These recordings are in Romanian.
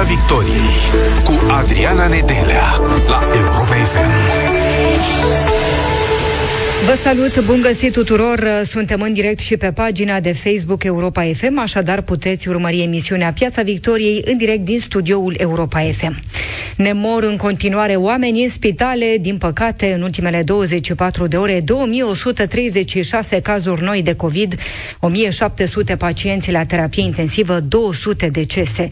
Piața Victoriei cu Adriana Nedelea la Europa FM. Vă salut, bun găsit tuturor! Suntem în direct și pe pagina de Facebook Europa FM, așadar puteți urmări emisiunea Piața Victoriei în direct din studioul Europa FM. Ne mor în continuare oameni în spitale, din păcate, în ultimele 24 de ore, 2136 cazuri noi de COVID, 1700 pacienți la terapie intensivă, 200 decese.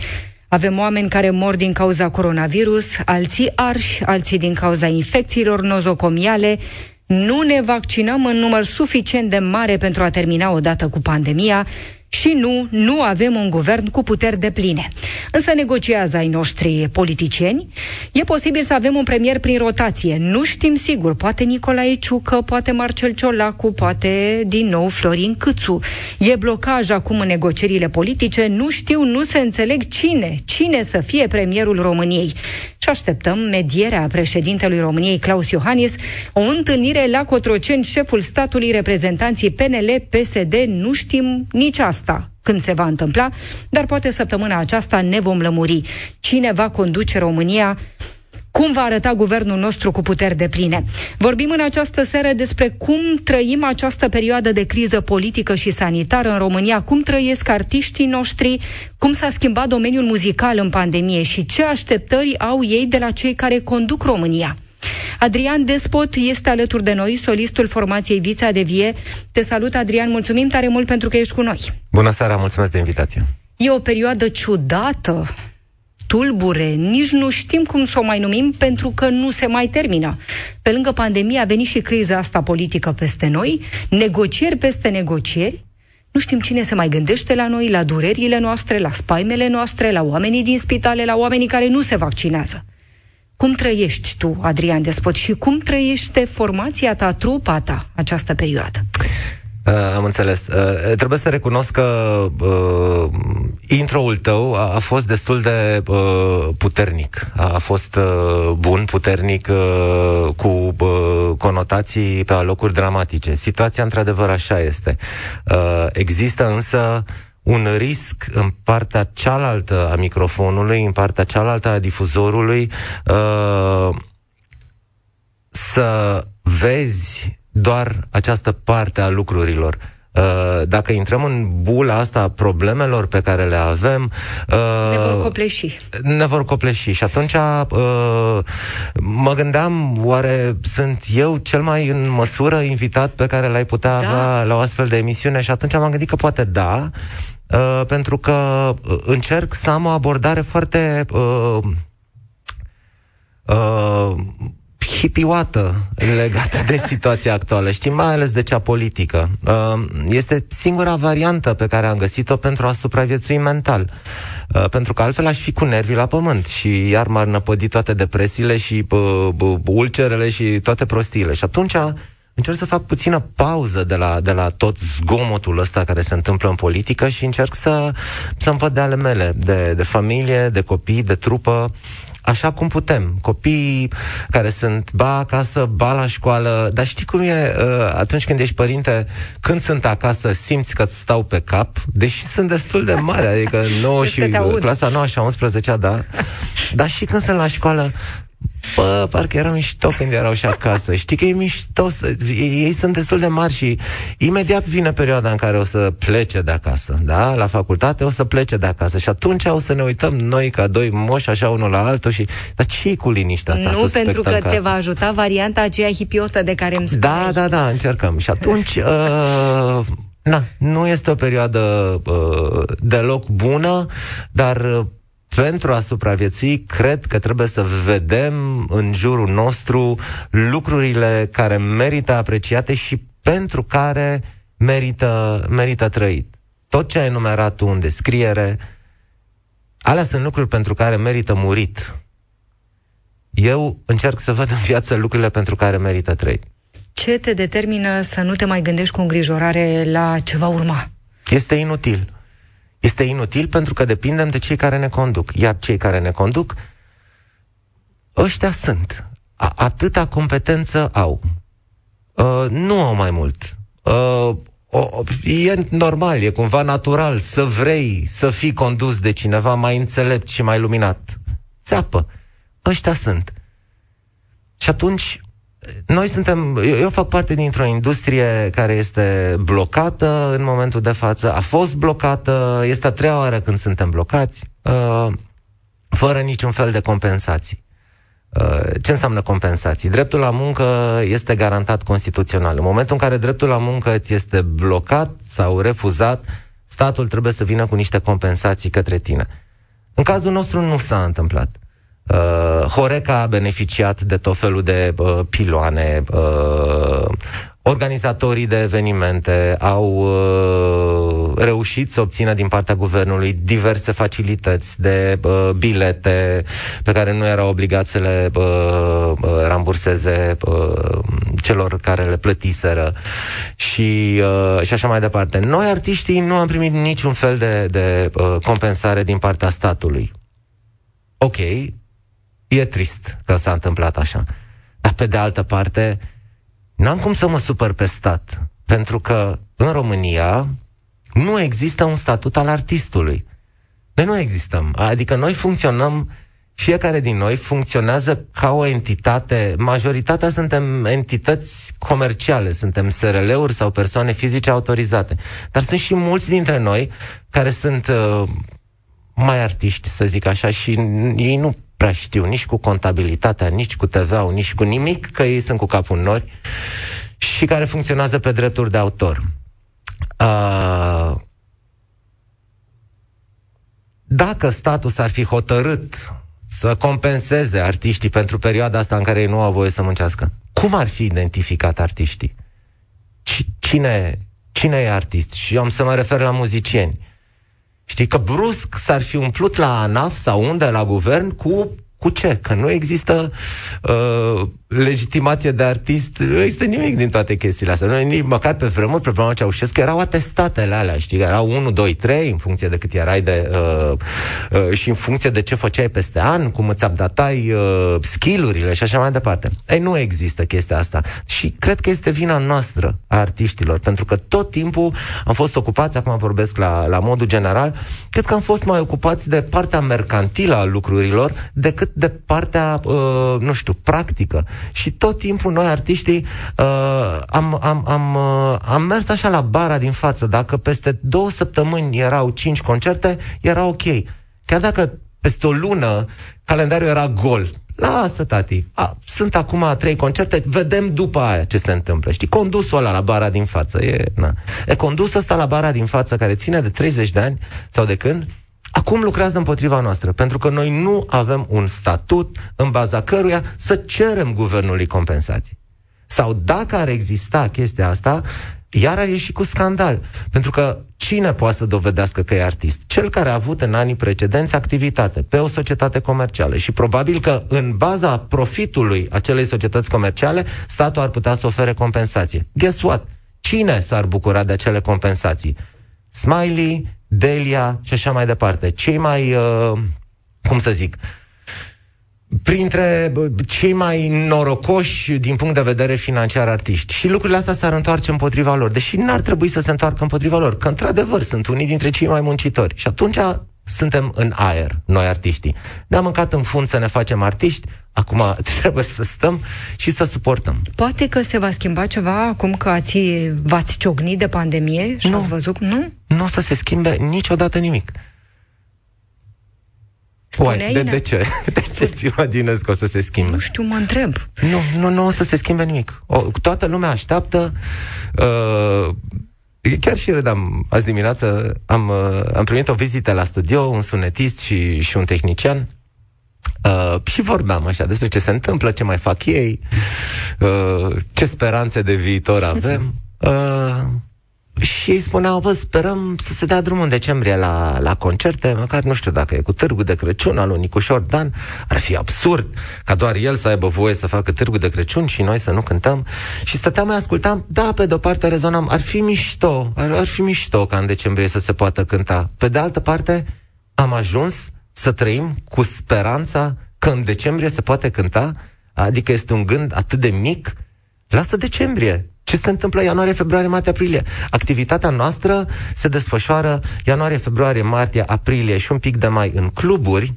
Avem oameni care mor din cauza coronavirus, alții arși, alții din cauza infecțiilor nozocomiale, nu ne vaccinăm în număr suficient de mare pentru a termina odată cu pandemia și nu, nu avem un guvern cu puteri de pline. Însă negociază ai noștri politicieni. E posibil să avem un premier prin rotație. Nu știm sigur. Poate Nicolae Ciucă, poate Marcel Ciolacu, poate din nou Florin Câțu. E blocaj acum în negocierile politice. Nu știu, nu se înțeleg cine, cine să fie premierul României. Și așteptăm medierea președintelui României, Claus Iohannis, o întâlnire la Cotroceni, șeful statului, reprezentanții PNL, PSD, nu știm nici asta asta când se va întâmpla, dar poate săptămâna aceasta ne vom lămuri. Cine va conduce România cum va arăta guvernul nostru cu puteri de pline. Vorbim în această seară despre cum trăim această perioadă de criză politică și sanitară în România, cum trăiesc artiștii noștri, cum s-a schimbat domeniul muzical în pandemie și ce așteptări au ei de la cei care conduc România. Adrian Despot este alături de noi, solistul formației Vița de Vie. Te salut, Adrian, mulțumim tare mult pentru că ești cu noi. Bună seara, mulțumesc de invitație. E o perioadă ciudată, tulbure, nici nu știm cum să o mai numim pentru că nu se mai termină. Pe lângă pandemie a venit și criza asta politică peste noi, negocieri peste negocieri, nu știm cine se mai gândește la noi, la durerile noastre, la spaimele noastre, la oamenii din spitale, la oamenii care nu se vaccinează. Cum trăiești tu, Adrian Despot, și cum trăiește formația ta, trupa ta, această perioadă? Uh, am înțeles. Uh, trebuie să recunosc că uh, intro-ul tău a, a fost destul de uh, puternic. A, a fost uh, bun, puternic, uh, cu uh, conotații pe alocuri dramatice. Situația, într-adevăr, așa este. Uh, există însă uh, un risc în partea cealaltă a microfonului, în partea cealaltă a difuzorului, uh, să vezi doar această parte a lucrurilor. Uh, dacă intrăm în bula asta a problemelor pe care le avem... Uh, ne vor copleși. Ne vor copleși. Și atunci uh, mă gândeam, oare sunt eu cel mai în măsură invitat pe care l-ai putea da. avea la o astfel de emisiune? Și atunci m-am gândit că poate da, uh, pentru că uh, încerc să am o abordare foarte uh, uh, hipioată legată de situația actuală, știi, mai ales de cea politică. Uh, este singura variantă pe care am găsit-o pentru a supraviețui mental. Uh, pentru că altfel aș fi cu nervii la pământ și iar m-ar năpădi toate depresiile și uh, ulcerele și toate prostiile. Și atunci încerc să fac puțină pauză de la, de la tot zgomotul ăsta care se întâmplă în politică și încerc să, să-mi văd de ale mele, de, de familie, de copii, de trupă, așa cum putem. Copiii care sunt ba acasă, ba la școală, dar știi cum e uh, atunci când ești părinte, când sunt acasă, simți că stau pe cap, deși sunt destul de mari, adică 9 și clasa 9 și 11, da. Dar și când sunt la școală, Bă, parcă era mișto când erau și acasă. Știi că e mișto, să, ei, ei sunt destul de mari și imediat vine perioada în care o să plece de acasă, da? La facultate o să plece de acasă și atunci o să ne uităm noi ca doi moși așa unul la altul și... Dar ce cu liniștea asta? Nu pentru că te va ajuta varianta aceea hipiotă de care îmi spuneai. Da, da, da, încercăm. Și atunci... Uh, Na, nu este o perioadă uh, deloc bună, dar pentru a supraviețui, cred că trebuie să vedem în jurul nostru lucrurile care merită apreciate și pentru care merită, merită trăit. Tot ce ai enumerat tu în descriere, alea sunt lucruri pentru care merită murit. Eu încerc să văd în viață lucrurile pentru care merită trăit. Ce te determină să nu te mai gândești cu îngrijorare la ce va urma? Este inutil. Este inutil pentru că depindem de cei care ne conduc. Iar cei care ne conduc, ăștia sunt. A- atâta competență au. Uh, nu au mai mult. Uh, o, e normal, e cumva natural să vrei să fii condus de cineva mai înțelept și mai luminat. Țeapă. Ăștia sunt. Și atunci, noi suntem, eu, eu fac parte dintr-o industrie care este blocată în momentul de față, a fost blocată, este a treia oară când suntem blocați, uh, fără niciun fel de compensații. Uh, ce înseamnă compensații? Dreptul la muncă este garantat constituțional. În momentul în care dreptul la muncă îți este blocat sau refuzat, statul trebuie să vină cu niște compensații către tine. În cazul nostru nu s-a întâmplat. Uh, Horeca a beneficiat de tot felul de uh, piloane, uh, organizatorii de evenimente au uh, reușit să obțină din partea guvernului diverse facilități de uh, bilete pe care nu erau obligați să le uh, uh, ramburseze uh, celor care le plătiseră și, uh, și așa mai departe. Noi, artiștii, nu am primit niciun fel de, de uh, compensare din partea statului. Ok, e trist că s-a întâmplat așa. Dar pe de altă parte, N-am cum să mă supăr pe stat, pentru că în România nu există un statut al artistului. Noi nu existăm. Adică noi funcționăm, fiecare din noi funcționează ca o entitate. Majoritatea suntem entități comerciale, suntem SRL-uri sau persoane fizice autorizate. Dar sunt și mulți dintre noi care sunt uh, mai artiști, să zic așa, și ei nu prea știu nici cu contabilitatea, nici cu TVA-ul, nici cu nimic, că ei sunt cu capul în nori și care funcționează pe drepturi de autor. Uh, dacă statul s-ar fi hotărât să compenseze artiștii pentru perioada asta în care ei nu au voie să muncească, cum ar fi identificat artiștii? Cine, cine e artist? Și eu am să mă refer la muzicieni. Știi că brusc s-ar fi umplut la ANAF sau unde, la guvern, cu cu ce? Că nu există uh, legitimație de artist, nu există nimic din toate chestiile astea. Noi, nici măcar pe vremuri, pe vremuri Ceaușescu, erau atestatele alea, știi? Erau 1, 2, 3, în funcție de cât erai de... Uh, uh, și în funcție de ce făceai peste an, cum îți updatai uh, skillurile și așa mai departe. Ei, nu există chestia asta. Și cred că este vina noastră a artiștilor, pentru că tot timpul am fost ocupați, acum vorbesc la, la modul general, cred că am fost mai ocupați de partea mercantilă a lucrurilor decât de partea, uh, nu știu, practică. Și tot timpul noi, artiștii, uh, am, am, am, uh, am mers așa la bara din față. Dacă peste două săptămâni erau cinci concerte, era ok. Chiar dacă peste o lună calendarul era gol, Lasă, tati. A, sunt acum trei concerte, vedem după aia ce se întâmplă. Știi, condusul ăla la bara din față. E, na. e condusul ăsta la bara din față, care ține de 30 de ani, sau de când, acum lucrează împotriva noastră, pentru că noi nu avem un statut în baza căruia să cerem guvernului compensații. Sau dacă ar exista chestia asta, iar ar ieși cu scandal. Pentru că cine poate să dovedească că e artist? Cel care a avut în anii precedenți activitate pe o societate comercială și probabil că în baza profitului acelei societăți comerciale, statul ar putea să ofere compensație. Guess what? Cine s-ar bucura de acele compensații? Smiley, Delia și așa mai departe. Cei mai, uh, cum să zic, printre cei mai norocoși din punct de vedere financiar artiști. Și lucrurile astea s-ar întoarce împotriva lor, deși n-ar trebui să se întoarcă împotriva lor, că într-adevăr sunt unii dintre cei mai muncitori. Și atunci suntem în aer, noi artiștii. Ne-am mâncat în fund să ne facem artiști, acum trebuie să stăm și să suportăm. Poate că se va schimba ceva acum că ați, v-ați ciognit de pandemie și nu. ați văzut, nu? Nu o să se schimbe niciodată nimic. Uai, de, de ce? De ce ți imaginezi că o să se schimbe? Nu știu, mă întreb. Nu, nu, nu o să se schimbe nimic. O, toată lumea așteaptă. Uh, chiar și râdam azi dimineață, am, uh, am primit o vizită la studio, un sunetist și, și un tehnician. Uh, și vorbeam așa despre ce se întâmplă, ce mai fac ei, uh, ce speranțe de viitor avem. Uh, și ei spuneau, bă, sperăm să se dea drumul în decembrie la, la concerte, măcar nu știu dacă e cu târgu de Crăciun al lui Nicușor Dan, ar fi absurd ca doar el să aibă voie să facă târgu de Crăciun și noi să nu cântăm. Și stăteam mai ascultam, da, pe de-o parte rezonam, ar fi mișto, ar, ar fi mișto ca în decembrie să se poată cânta. Pe de altă parte, am ajuns să trăim cu speranța că în decembrie se poate cânta, adică este un gând atât de mic, lasă decembrie, ce se întâmplă ianuarie, februarie, martie, aprilie. Activitatea noastră se desfășoară ianuarie, februarie, martie, aprilie și un pic de mai în cluburi,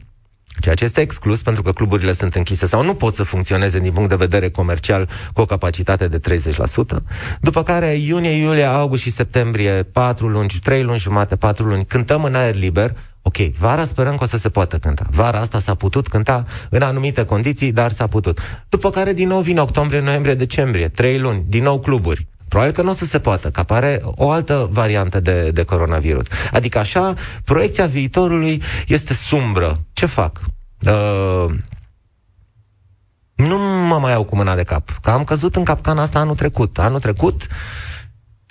ceea ce este exclus pentru că cluburile sunt închise sau nu pot să funcționeze din punct de vedere comercial cu o capacitate de 30%. După care iunie, iulie, august și septembrie, 4 luni, 3 luni jumate, 4 luni, cântăm în aer liber, Ok, vara sperăm că o să se poată cânta. Vara asta s-a putut cânta în anumite condiții, dar s-a putut. După care din nou vin octombrie, noiembrie, decembrie, trei luni, din nou cluburi. Probabil că nu o să se poată, că apare o altă variantă de, de coronavirus. Adică așa, proiecția viitorului este sumbră. Ce fac? Uh, nu mă mai iau cu mâna de cap, că am căzut în capcana asta anul trecut. Anul trecut,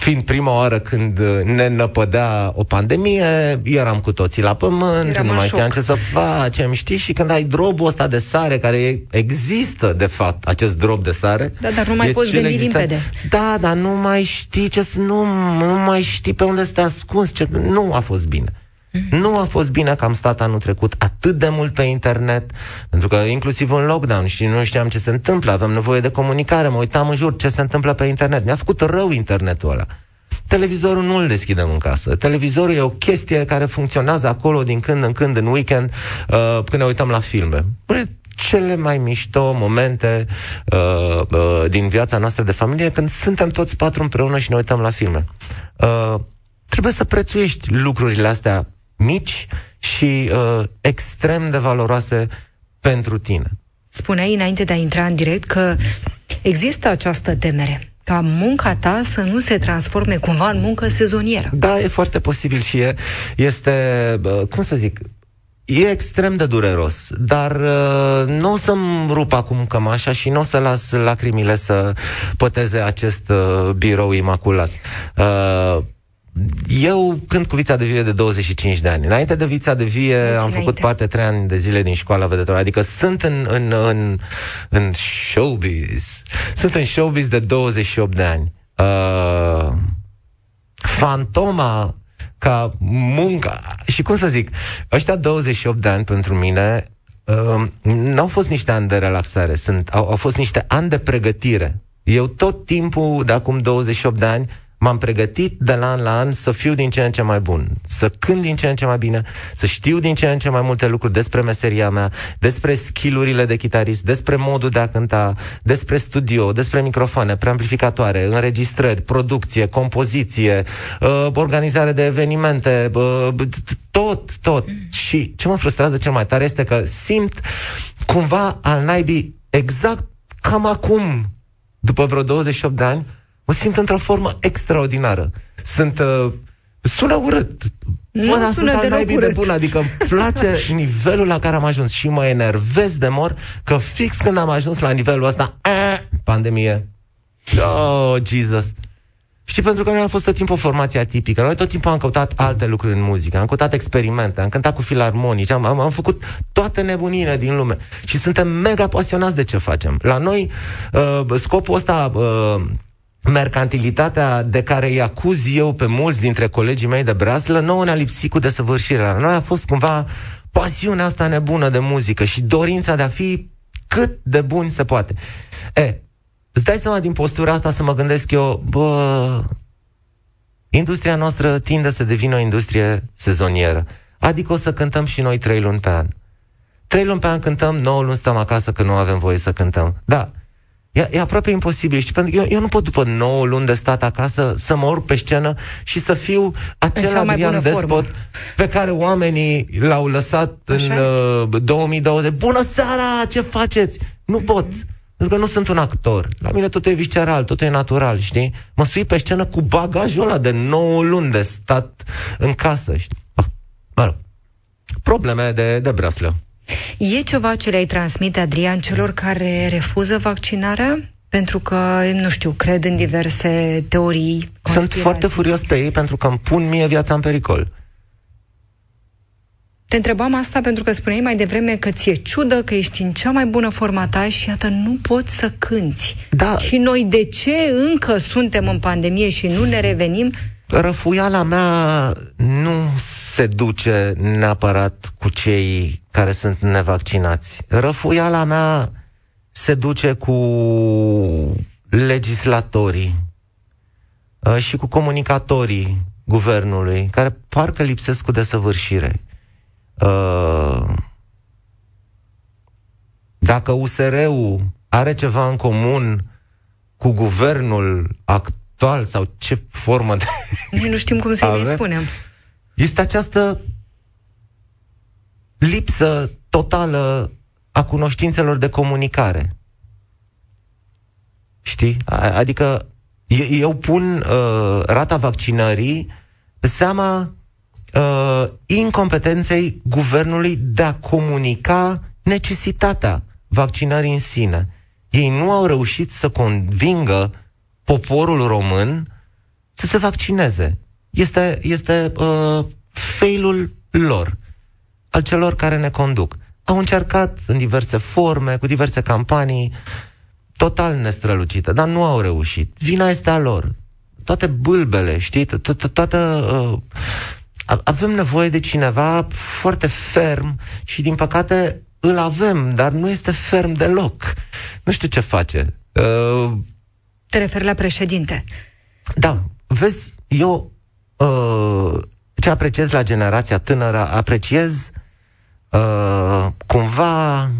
fiind prima oară când ne năpădea o pandemie, eram cu toții la pământ, eram nu mai știam ce să facem, știi? Și când ai drobul ăsta de sare, care există, de fapt, acest drob de sare... Da, dar nu mai poți gândi limpede. Da, dar nu mai știi ce... Nu, nu mai știi pe unde să te ascunzi. Ce... Nu a fost bine. Nu a fost bine că am stat anul trecut atât de mult pe internet, pentru că inclusiv în lockdown și nu știam ce se întâmplă, aveam nevoie de comunicare, mă uitam în jur ce se întâmplă pe internet. Mi-a făcut rău internetul ăla. Televizorul nu îl deschidem în casă. Televizorul e o chestie care funcționează acolo din când în când, în weekend, uh, când ne uităm la filme. Bine, cele mai mișto momente uh, uh, din viața noastră de familie când suntem toți patru împreună și ne uităm la filme. Uh, trebuie să prețuiești lucrurile astea mici și uh, extrem de valoroase pentru tine. Spuneai înainte de a intra în direct că există această temere ca munca ta să nu se transforme cumva în muncă sezonieră. Da, e foarte posibil și e, este, cum să zic, E extrem de dureros, dar uh, nu o să-mi rup acum cămașa și nu o să las lacrimile să păteze acest uh, birou imaculat. Uh, eu cânt cu Vița de Vie de 25 de ani. Înainte de Vița de Vie Mulți am înainte. făcut parte trei ani de zile din școala vedetoare. Adică sunt în, în, în, în showbiz. Sunt în showbiz de 28 de ani. Uh, fantoma ca munca. Și cum să zic, ăștia 28 de ani pentru mine uh, nu au fost niște ani de relaxare, sunt, au, au fost niște ani de pregătire. Eu tot timpul, de acum 28 de ani, m-am pregătit de la an la an să fiu din ce în ce mai bun, să cânt din ce în ce mai bine, să știu din ce în ce mai multe lucruri despre meseria mea, despre skillurile de chitarist, despre modul de a cânta, despre studio, despre microfoane, preamplificatoare, înregistrări, producție, compoziție, uh, organizare de evenimente, uh, tot, tot. Și ce mă frustrează cel mai tare este că simt cumva al naibii exact cam acum, după vreo 28 de ani, mă simt într-o formă extraordinară. Sunt... Uh, sună urât. Nu Bă, sună sunt de de bun, adică îmi place nivelul la care am ajuns și mă enervez de mor că fix când am ajuns la nivelul ăsta, a, pandemie. Oh, Jesus. Și pentru că noi am fost tot timpul o formație atipică. Noi tot timpul am căutat alte lucruri în muzică, am căutat experimente, am cântat cu filarmonici, am, am, am făcut toate nebunile din lume. Și suntem mega pasionați de ce facem. La noi, uh, scopul ăsta... Uh, mercantilitatea de care îi acuz eu pe mulți dintre colegii mei de braslă, nouă ne-a lipsit cu desăvârșirea. La noi a fost cumva pasiunea asta nebună de muzică și dorința de a fi cât de bun se poate. E, îți dai seama din postura asta să mă gândesc eu, bă, industria noastră tinde să devină o industrie sezonieră. Adică o să cântăm și noi trei luni pe an. Trei luni pe an cântăm, nouă luni stăm acasă că nu avem voie să cântăm. Da, E, e aproape imposibil, știi? Pentru că eu, eu nu pot după 9 luni de stat acasă să mă urc pe scenă și să fiu acel Adrian Despot formă. pe care oamenii l-au lăsat Așa în uh, 2020. Bună seara! Ce faceți? Nu pot. Pentru că nu sunt un actor. La mine totul e visceral, totul e natural, știi? Mă sui pe scenă cu bagajul ăla de 9 luni de stat în casă, știi? Mă rog. Probleme de, de breaslă. E ceva ce le-ai transmite, Adrian, celor care refuză vaccinarea? Pentru că, nu știu, cred în diverse teorii. Sunt foarte furios pe ei pentru că îmi pun mie viața în pericol. Te întrebam asta pentru că spuneai mai devreme că ți-e ciudă, că ești în cea mai bună forma ta și iată, nu poți să cânti. Da. Și noi de ce încă suntem în pandemie și nu ne revenim? Răfuiala mea nu se duce neapărat cu cei care sunt nevaccinați. Răfuiala mea se duce cu legislatorii, uh, și cu comunicatorii guvernului, care parcă lipsesc cu desăvârșire. Uh, dacă USR-ul are ceva în comun cu guvernul actual sau ce formă de... Noi nu știm cum să-i mai spunem. Este această lipsă totală a cunoștințelor de comunicare. Știi? Adică eu pun uh, rata vaccinării pe seama uh, incompetenței guvernului de a comunica necesitatea vaccinării în sine. Ei nu au reușit să convingă poporul român să se vaccineze. Este, este uh, failul lor, al celor care ne conduc. Au încercat în diverse forme, cu diverse campanii, total nestrălucite, dar nu au reușit. Vina este a lor. Toate bâlbele, știi, toată... Uh, avem nevoie de cineva foarte ferm și, din păcate, îl avem, dar nu este ferm deloc. Nu știu ce face. Uh, Te referi la președinte. Da. Vezi, eu uh, ce apreciez la generația tânără, apreciez uh, cumva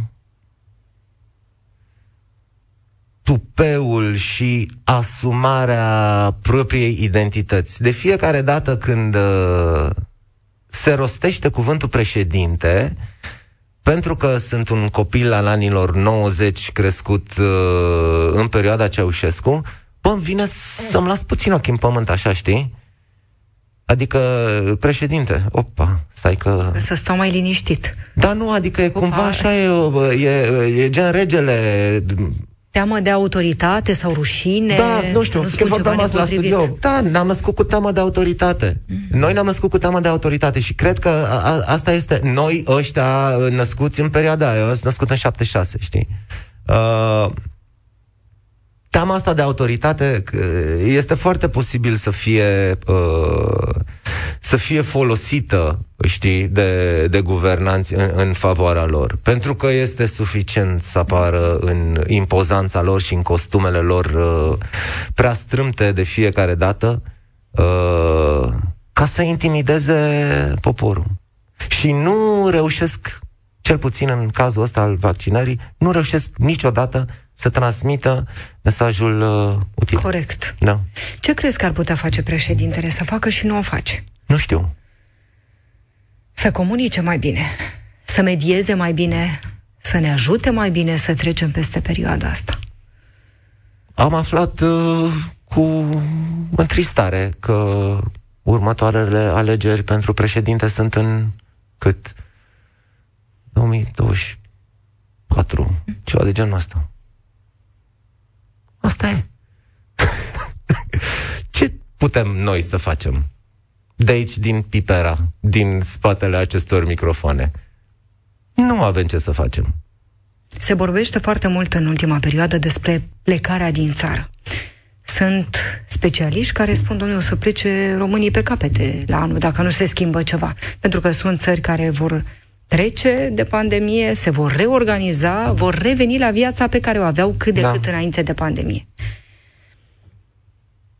tupeul și asumarea propriei identități. De fiecare dată când uh, se rostește cuvântul președinte, pentru că sunt un copil al anilor 90 crescut uh, în perioada Ceaușescu, bă, îmi vine să-mi las puțin ochii în pământ, așa, știi? Adică, președinte, opa, stai că... Să stau mai liniștit. Da, nu, adică e opa. cumva așa, e, e, e gen regele Teamă de autoritate sau rușine? Da, nu știu, că vorbeam azi la studio. Da, ne-am născut cu teamă de autoritate. Mm. Noi ne-am născut cu teamă de autoritate și cred că a, a, asta este noi ăștia născuți în perioada aia. Eu sunt născut în 76, știi? Uh, teama asta de autoritate este foarte posibil să fie uh, să fie folosită, știi, de, de guvernanți în, în favoarea lor. Pentru că este suficient să apară în impozanța lor și în costumele lor uh, prea strâmte de fiecare dată uh, ca să intimideze poporul. Și nu reușesc, cel puțin în cazul ăsta al vaccinării, nu reușesc niciodată să transmită mesajul uh, util. Corect. Da. Ce crezi că ar putea face președintele să facă și nu o face? Nu știu. Să comunice mai bine, să medieze mai bine, să ne ajute mai bine să trecem peste perioada asta. Am aflat uh, cu întristare că următoarele alegeri pentru președinte sunt în cât? 2024, ceva de genul ăsta. Asta e. Ce putem noi să facem? De aici, din pipera, din spatele acestor microfoane. Nu avem ce să facem. Se vorbește foarte mult în ultima perioadă despre plecarea din țară. Sunt specialiști care spun, domnule, o să plece românii pe capete la anul, dacă nu se schimbă ceva. Pentru că sunt țări care vor trece de pandemie, se vor reorganiza, vor reveni la viața pe care o aveau cât de da. cât înainte de pandemie.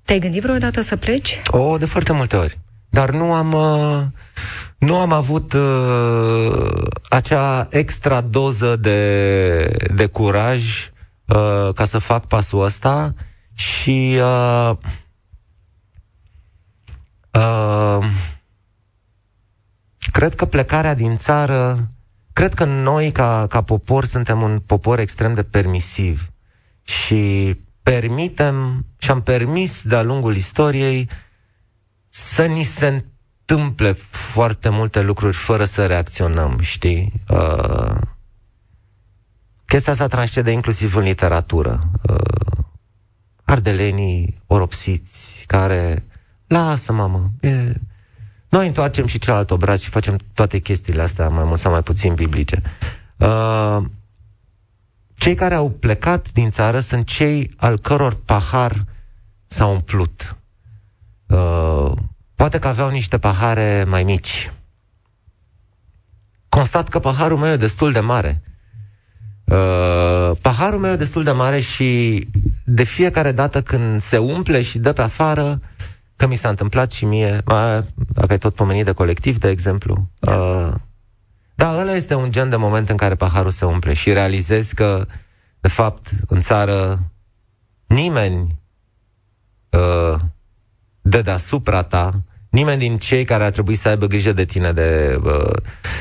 Te-ai gândit vreodată să pleci? O, de foarte multe ori. Dar nu am... Uh, nu am avut uh, acea extra doză de, de curaj uh, ca să fac pasul ăsta și uh, uh, Cred că plecarea din țară, cred că noi ca, ca popor suntem un popor extrem de permisiv și permitem și am permis de-a lungul istoriei să ni se întâmple foarte multe lucruri fără să reacționăm, știi? Uh, chestia asta transcede inclusiv în literatură. Uh, ardelenii oropsiți care lasă, mamă, e, noi întoarcem și celălalt obraz și facem toate chestiile astea mai mult sau mai puțin biblice. Uh, cei care au plecat din țară sunt cei al căror pahar s-a umplut. Uh, poate că aveau niște pahare mai mici. Constat că paharul meu e destul de mare. Uh, paharul meu e destul de mare și de fiecare dată când se umple și dă pe afară, uh, că mi s-a întâmplat și mie, a, dacă ai tot pomenit de colectiv, de exemplu. Da. Uh, da, ăla este un gen de moment în care paharul se umple și realizezi că, de fapt, în țară nimeni uh, de deasupra ta Nimeni din cei care ar trebui să aibă grijă de tine, de uh,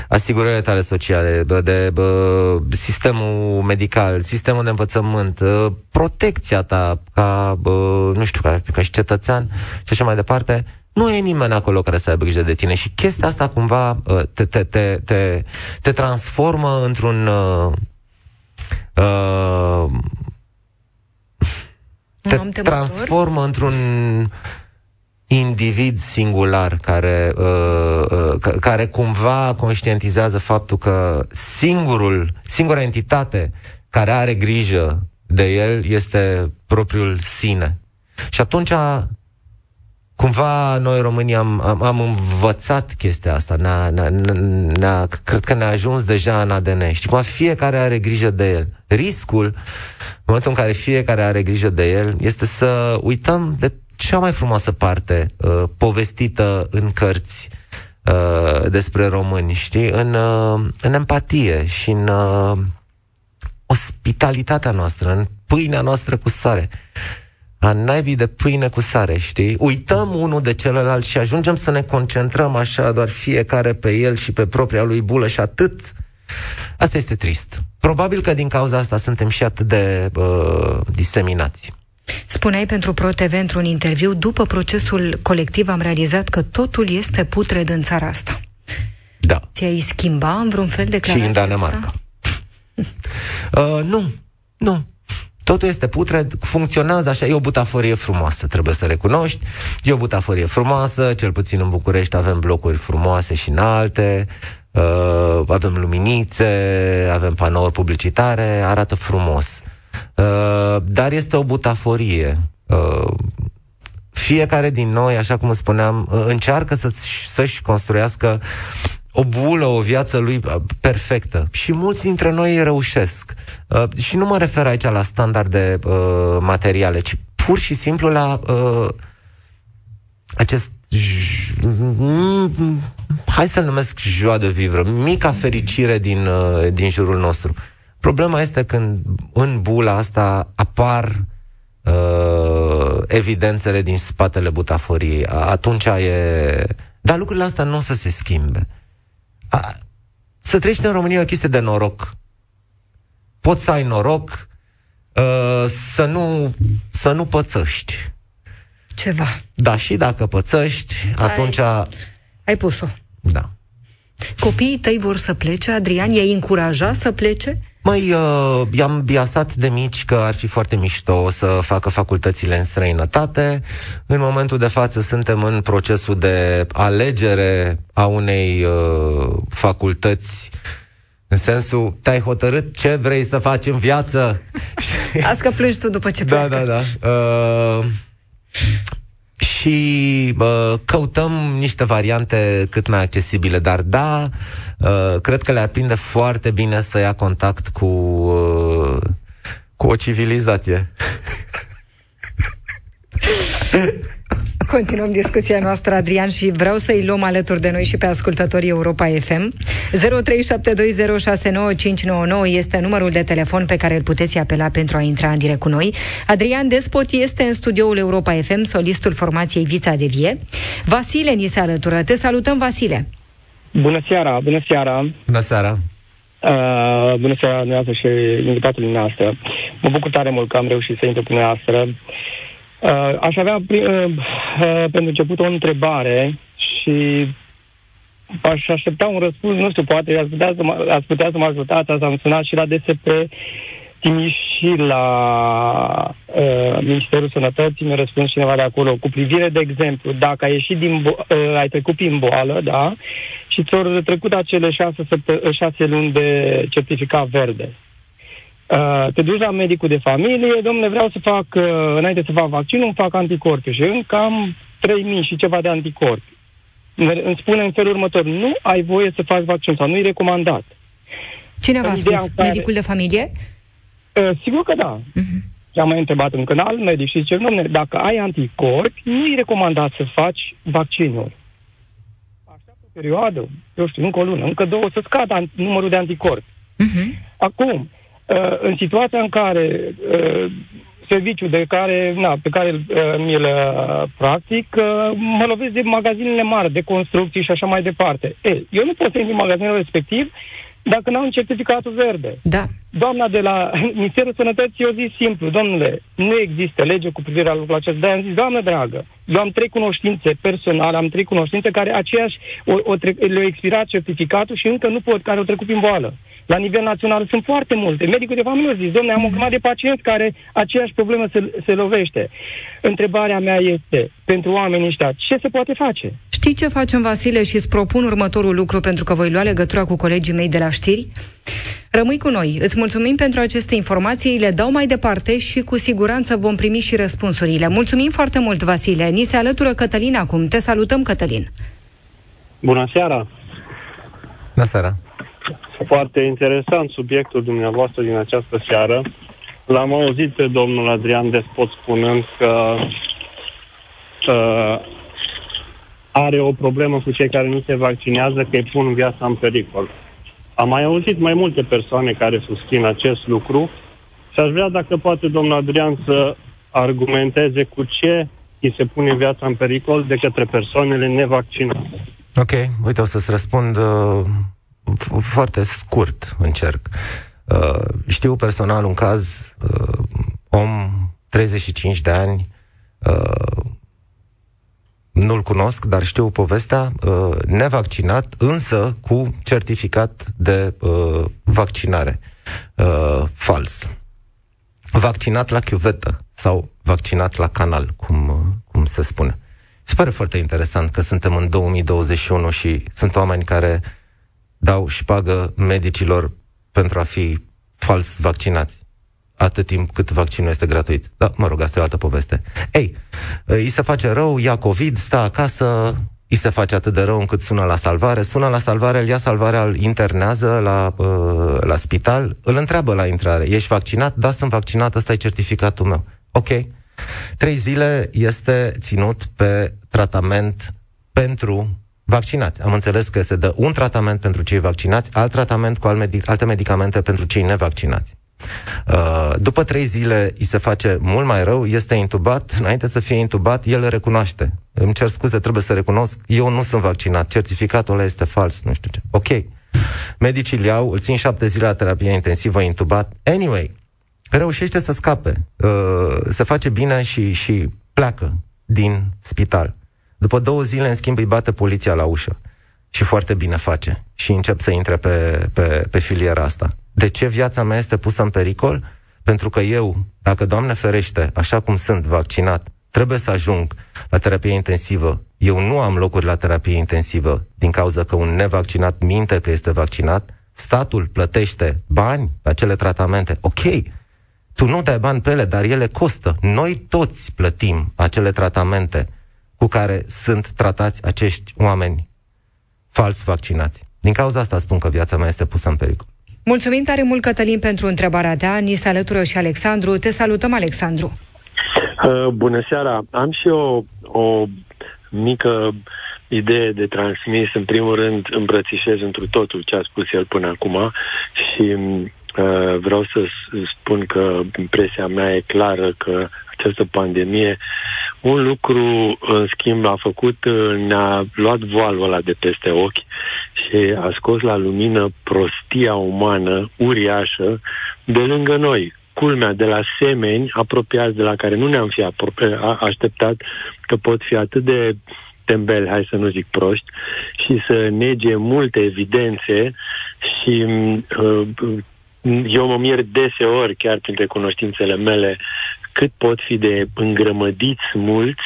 asigurările tale sociale, de, de uh, sistemul medical, sistemul de învățământ, uh, protecția ta ca, uh, nu știu, ca, ca și cetățean și așa mai departe, nu e nimeni acolo care să aibă grijă de tine și chestia asta cumva uh, te, te, te, te, te transformă într-un uh, uh, te transformă într-un individ singular care, uh, uh, care cumva conștientizează faptul că singurul, singura entitate care are grijă de el este propriul sine. Și atunci cumva noi românii am, am, am învățat chestia asta, ne-a, ne-a, ne-a, cred că ne-a ajuns deja în ADN. Știi cum fiecare are grijă de el. Riscul, în momentul în care fiecare are grijă de el, este să uităm de cea mai frumoasă parte uh, povestită în cărți uh, despre români, știi? În, uh, în empatie și în uh, ospitalitatea noastră, în pâinea noastră cu sare. A naibii de pâine cu sare, știi? Uităm unul de celălalt și ajungem să ne concentrăm așa doar fiecare pe el și pe propria lui bulă și atât. Asta este trist. Probabil că din cauza asta suntem și atât de uh, diseminați. Spuneai pentru ProTV într-un interviu, după procesul colectiv am realizat că totul este putred în țara asta. Da. Ți-ai schimba în vreun fel declarația Și în Danemarca. uh, nu, nu. Totul este putred, funcționează așa, e o butaforie frumoasă, trebuie să recunoști. E o butaforie frumoasă, cel puțin în București avem blocuri frumoase și înalte, uh, avem luminițe, avem panouri publicitare, arată frumos. Uh, dar este o butaforie. Uh, fiecare din noi, așa cum spuneam, uh, încearcă să, să-și construiască o bulă, o viață lui uh, perfectă. Și mulți dintre noi reușesc. Uh, și nu mă refer aici la standarde uh, materiale, ci pur și simplu la uh, acest hai să-l numesc joa de vivră, mica fericire din, uh, din jurul nostru. Problema este când în bula asta apar uh, evidențele din spatele butaforiei. Atunci e... Dar lucrurile astea nu o să se schimbe. A, să trăiești în România o chestie de noroc. Poți să ai noroc uh, să, nu, să nu pățăști. Ceva. Da, și dacă pățăști, ai, atunci... Ai pus-o. Da. Copiii tăi vor să plece, Adrian? I-ai încuraja să plece? Mai uh, i-am biasat de mici că ar fi foarte mișto să facă facultățile în străinătate. În momentul de față suntem în procesul de alegere a unei uh, facultăți în sensul, te-ai hotărât ce vrei să faci în viață. Azi că plângi tu după ce Da, da, da. Uh, și uh, căutăm niște variante cât mai accesibile, dar da, uh, cred că le-ar prinde foarte bine să ia contact cu, uh, cu o civilizație. Continuăm discuția noastră, Adrian, și vreau să-i luăm alături de noi și pe ascultătorii Europa FM. 0372069599 este numărul de telefon pe care îl puteți apela pentru a intra în direct cu noi. Adrian Despot este în studioul Europa FM, solistul formației Vița de Vie. Vasile ni se alătură. Te salutăm, Vasile! Bună seara, bună seara! Bună seara! Uh, bună seara, dumneavoastră și invitatului noastră. Mă bucur tare mult că am reușit să intru cu dumneavoastră. Uh, aș avea uh, uh, pentru început o întrebare și aș aștepta un răspuns, nu știu, poate ați putea să mă, ați putea să mă ajutați, ați am sunat și la DSP Timiș și la uh, Ministerul Sănătății, mi-a răspuns cineva de acolo, cu privire, de exemplu, dacă ai ieșit din bo- uh, ai trecut prin boală, da, și ți-au trecut acele șase, șase luni de certificat verde. Uh, te duci la medicul de familie, domnule, vreau să fac, uh, înainte să fac vaccinul, îmi fac anticorpi și încă am 3000 și ceva de anticorpi. Îmi spune în felul următor, nu ai voie să faci vaccin sau nu e recomandat. Cine v-a spus? Care... Medicul de familie? Uh, sigur că da. Uh-huh. i-am mai întrebat un canal medic și zice, domne, dacă ai anticorpi, nu e recomandat să faci vaccinul. Așteaptă o perioadă, eu știu, încă o lună, încă două, să scadă numărul de anticorpi. Uh-huh. Acum, uh, în situația în care uh, serviciul de care, na, pe care uh, mi-l uh, practic, uh, mă lovesc de magazinele mari, de construcții și așa mai departe. E, eu nu pot să intru în magazinul respectiv dacă n-au un certificatul verde. Da. Doamna de la Ministerul Sănătății eu zis simplu, domnule, nu există lege cu privire la lucrul acesta. De-aia am zis, doamnă dragă, eu am trei cunoștințe personale, am trei cunoștințe care aceeași o, o tre- le-au expirat certificatul și încă nu pot, care au trecut prin boală. La nivel național sunt foarte multe. Medicul de familie zis, domnule, am o grămadă de pacienți care aceeași problemă se, se lovește. Întrebarea mea este, pentru oamenii ăștia, ce se poate face? Știi ce facem, Vasile, și îți propun următorul lucru pentru că voi lua legătura cu colegii mei de la știri? Rămâi cu noi. Îți mulțumim pentru aceste informații, le dau mai departe și cu siguranță vom primi și răspunsurile. Mulțumim foarte mult, Vasile. Ni se alătură Cătălin acum. Te salutăm, Cătălin. Bună seara! Bună seara! Foarte interesant subiectul dumneavoastră din această seară. L-am auzit pe domnul Adrian Despot spunând că uh, are o problemă cu cei care nu se vaccinează, că îi pun viața în pericol. Am mai auzit mai multe persoane care susțin acest lucru și aș vrea dacă poate domnul Adrian să argumenteze cu ce îi se pune viața în pericol de către persoanele nevaccinate. Ok, uite, o să-ți răspund uh, foarte scurt, încerc. Uh, știu personal un caz, uh, om 35 de ani, uh, nu-l cunosc, dar știu povestea, uh, nevaccinat, însă cu certificat de uh, vaccinare uh, fals. Vaccinat la chiuvetă sau vaccinat la canal, cum, uh, cum se spune. Se pare foarte interesant că suntem în 2021 și sunt oameni care dau și șpagă medicilor pentru a fi fals vaccinați atât timp cât vaccinul este gratuit. Da, mă rog, asta e o altă poveste. Ei, îi se face rău, ia COVID, stă acasă, îi se face atât de rău încât sună la salvare, sună la salvare, îl ia salvarea, îl internează la, uh, la spital, îl întreabă la intrare, ești vaccinat? Da, sunt vaccinat, ăsta e certificatul meu. Ok. Trei zile este ținut pe tratament pentru vaccinați. Am înțeles că se dă un tratament pentru cei vaccinați, alt tratament cu alte medicamente pentru cei nevaccinați. Uh, după trei zile îi se face mult mai rău, este intubat, înainte să fie intubat, el recunoaște. Îmi cer scuze, trebuie să recunosc, eu nu sunt vaccinat, certificatul ăla este fals, nu știu ce. Ok. Medicii îl iau, îl țin șapte zile la terapie intensivă, intubat. Anyway, reușește să scape, uh, se face bine și, și pleacă din spital. După două zile, în schimb, îi bate poliția la ușă. Și foarte bine face. Și încep să intre pe, pe, pe filiera asta. De ce viața mea este pusă în pericol? Pentru că eu, dacă Doamne ferește, așa cum sunt vaccinat, trebuie să ajung la terapie intensivă. Eu nu am locuri la terapie intensivă din cauza că un nevaccinat minte că este vaccinat. Statul plătește bani pe acele tratamente. Ok, tu nu dai bani pe ele, dar ele costă. Noi toți plătim acele tratamente cu care sunt tratați acești oameni fals vaccinați. Din cauza asta spun că viața mea este pusă în pericol. Mulțumim tare mult, Cătălin, pentru întrebarea ta. Ni se alătură și Alexandru. Te salutăm, Alexandru. Uh, bună seara. Am și eu o, o mică idee de transmis. În primul rând, îmbrățișez întru totul ce a spus el până acum și uh, vreau să spun că impresia mea e clară că această pandemie un lucru, în schimb, a făcut, uh, ne-a luat voalul ăla de peste ochi și a scos la lumină prostia umană uriașă de lângă noi. Culmea de la semeni apropiați de la care nu ne-am fi așteptat că pot fi atât de tembeli, hai să nu zic proști, și să nege multe evidențe și uh, eu mă mir deseori, chiar printre cunoștințele mele, cât pot fi de îngrămădiți mulți.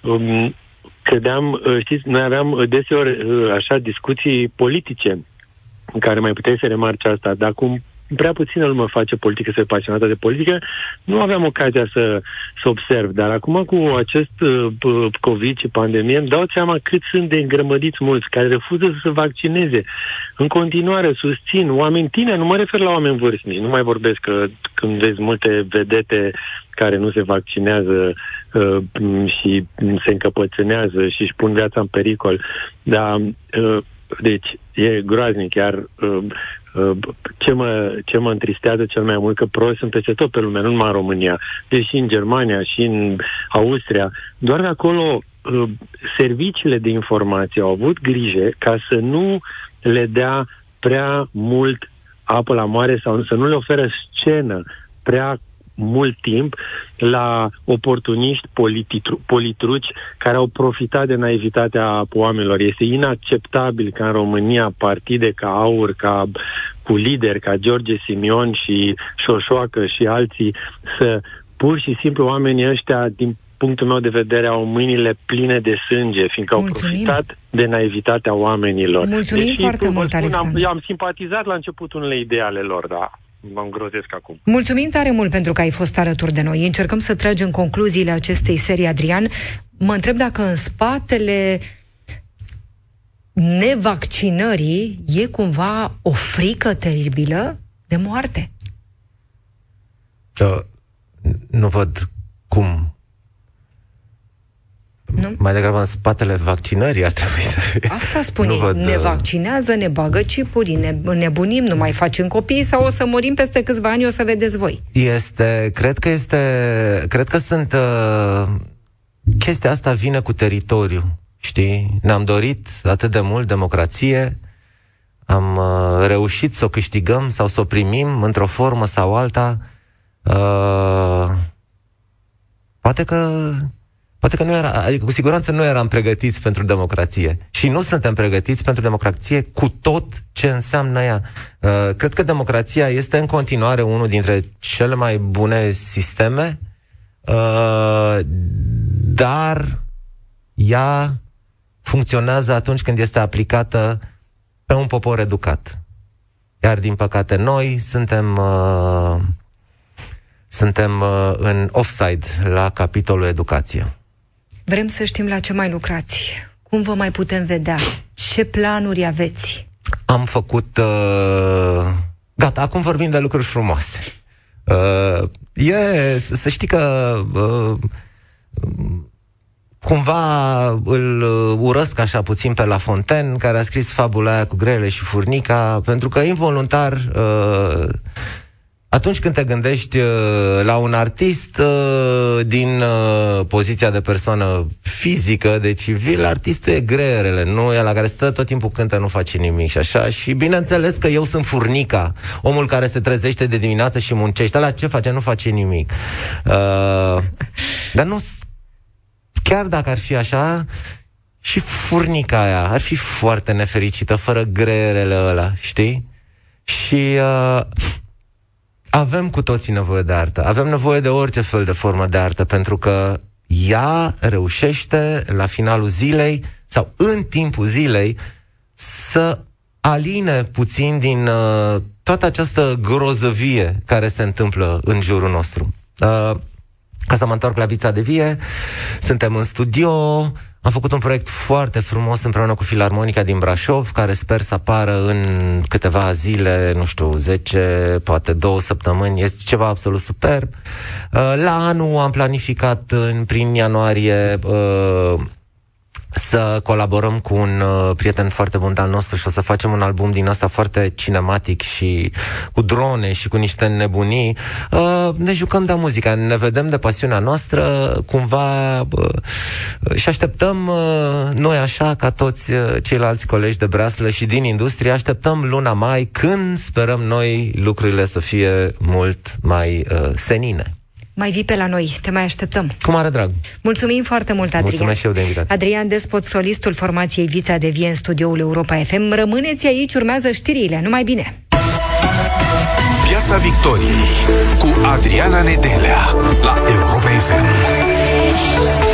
Um, credeam, uh, știți, noi aveam uh, deseori uh, așa discuții politice în care mai puteai să remarci asta, dar cum prea puțină lume face politică, se pasionată de politică, nu aveam ocazia să, să observ. Dar acum cu acest uh, COVID și pandemie îmi dau seama cât sunt de îngrămădiți mulți care refuză să se vaccineze. În continuare susțin oameni tineri, nu mă refer la oameni vârstnici, nu mai vorbesc că când vezi multe vedete care nu se vaccinează uh, și se încăpățânează și își pun viața în pericol. Dar, uh, deci, e groaznic, iar uh, uh, ce mă, ce mă întristează cel mai mult că prost sunt peste tot pe lume, nu numai în România, deși în Germania și în Austria, doar acolo uh, serviciile de informație au avut grijă ca să nu le dea prea mult apă la moare sau să nu le oferă scenă prea mult timp la oportuniști polititru, politruci care au profitat de naivitatea oamenilor. Este inacceptabil ca în România partide ca AUR, ca cu lideri ca George Simion și Șoșoacă și alții să pur și simplu oamenii ăștia din punctul meu de vedere, au mâinile pline de sânge, fiindcă Mulțumim. au profitat de naivitatea oamenilor. Mulțumim Deși, foarte mult, spun, Alexandru. Am, am simpatizat la început unele idei ale lor, da mă îngrozesc acum. Mulțumim tare mult pentru că ai fost alături de noi. Încercăm să tragem concluziile acestei serii, Adrian. Mă întreb dacă în spatele nevaccinării e cumva o frică teribilă de moarte. Da, nu văd cum nu? Mai degrabă în spatele vaccinării ar trebui să fie. Asta spune, văd, ne uh, vaccinează, ne bagă cipuri, ne nebunim, nu mai facem copii sau o să murim peste câțiva ani, o să vedeți voi. Este, cred că este, cred că sunt, uh, chestia asta vine cu teritoriu, știi? Ne-am dorit atât de mult democrație, am uh, reușit să o câștigăm sau să o primim într-o formă sau alta. Uh, poate că Poate că nu era, adică cu siguranță nu eram pregătiți pentru democrație. Și nu suntem pregătiți pentru democrație cu tot ce înseamnă ea. Uh, cred că democrația este în continuare unul dintre cele mai bune sisteme, uh, dar ea funcționează atunci când este aplicată pe un popor educat. Iar, din păcate, noi suntem uh, suntem uh, în offside la capitolul educație. Vrem să știm la ce mai lucrați. Cum vă mai putem vedea? Ce planuri aveți? Am făcut... Uh... Gata, acum vorbim de lucruri frumoase. Uh, e, să știi că uh, cumva îl urăsc așa puțin pe La Fontaine, care a scris fabula aia cu grele și furnica, pentru că involuntar uh, atunci când te gândești uh, la un artist uh, din uh, poziția de persoană fizică, de civil, artistul e greierele, nu e la care stă tot timpul cântă, nu face nimic și așa. Și bineînțeles că eu sunt furnica, omul care se trezește de dimineață și muncește. La ce face? Nu face nimic. Uh, dar nu... Chiar dacă ar fi așa, și furnica aia ar fi foarte nefericită, fără greierele ăla, știi? Și... Uh, avem cu toții nevoie de artă. Avem nevoie de orice fel de formă de artă, pentru că ea reușește la finalul zilei sau în timpul zilei să aline puțin din uh, toată această grozăvie care se întâmplă în jurul nostru. Uh, ca să mă întorc la vița de vie, suntem în studio, am făcut un proiect foarte frumos împreună cu Filarmonica din Brașov, care sper să apară în câteva zile, nu știu, 10, poate două săptămâni. Este ceva absolut superb. Uh, la anul am planificat în prin ianuarie uh, să colaborăm cu un uh, prieten foarte bun al nostru și o să facem un album din asta foarte cinematic și cu drone și cu niște nebunii. Uh, ne jucăm de muzica, ne vedem de pasiunea noastră, cumva uh, și așteptăm uh, noi așa ca toți uh, ceilalți colegi de breaslă și din industrie, așteptăm luna mai când sperăm noi lucrurile să fie mult mai uh, senine. Mai vii pe la noi, te mai așteptăm. Cu mare drag. Mulțumim foarte mult, Adrian. Mulțumesc și eu de invitație. Adrian Despot, solistul formației Vița de Vie în studioul Europa FM. Rămâneți aici, urmează știrile. Numai bine! Piața Victoriei cu Adriana Nedelea la Europa FM.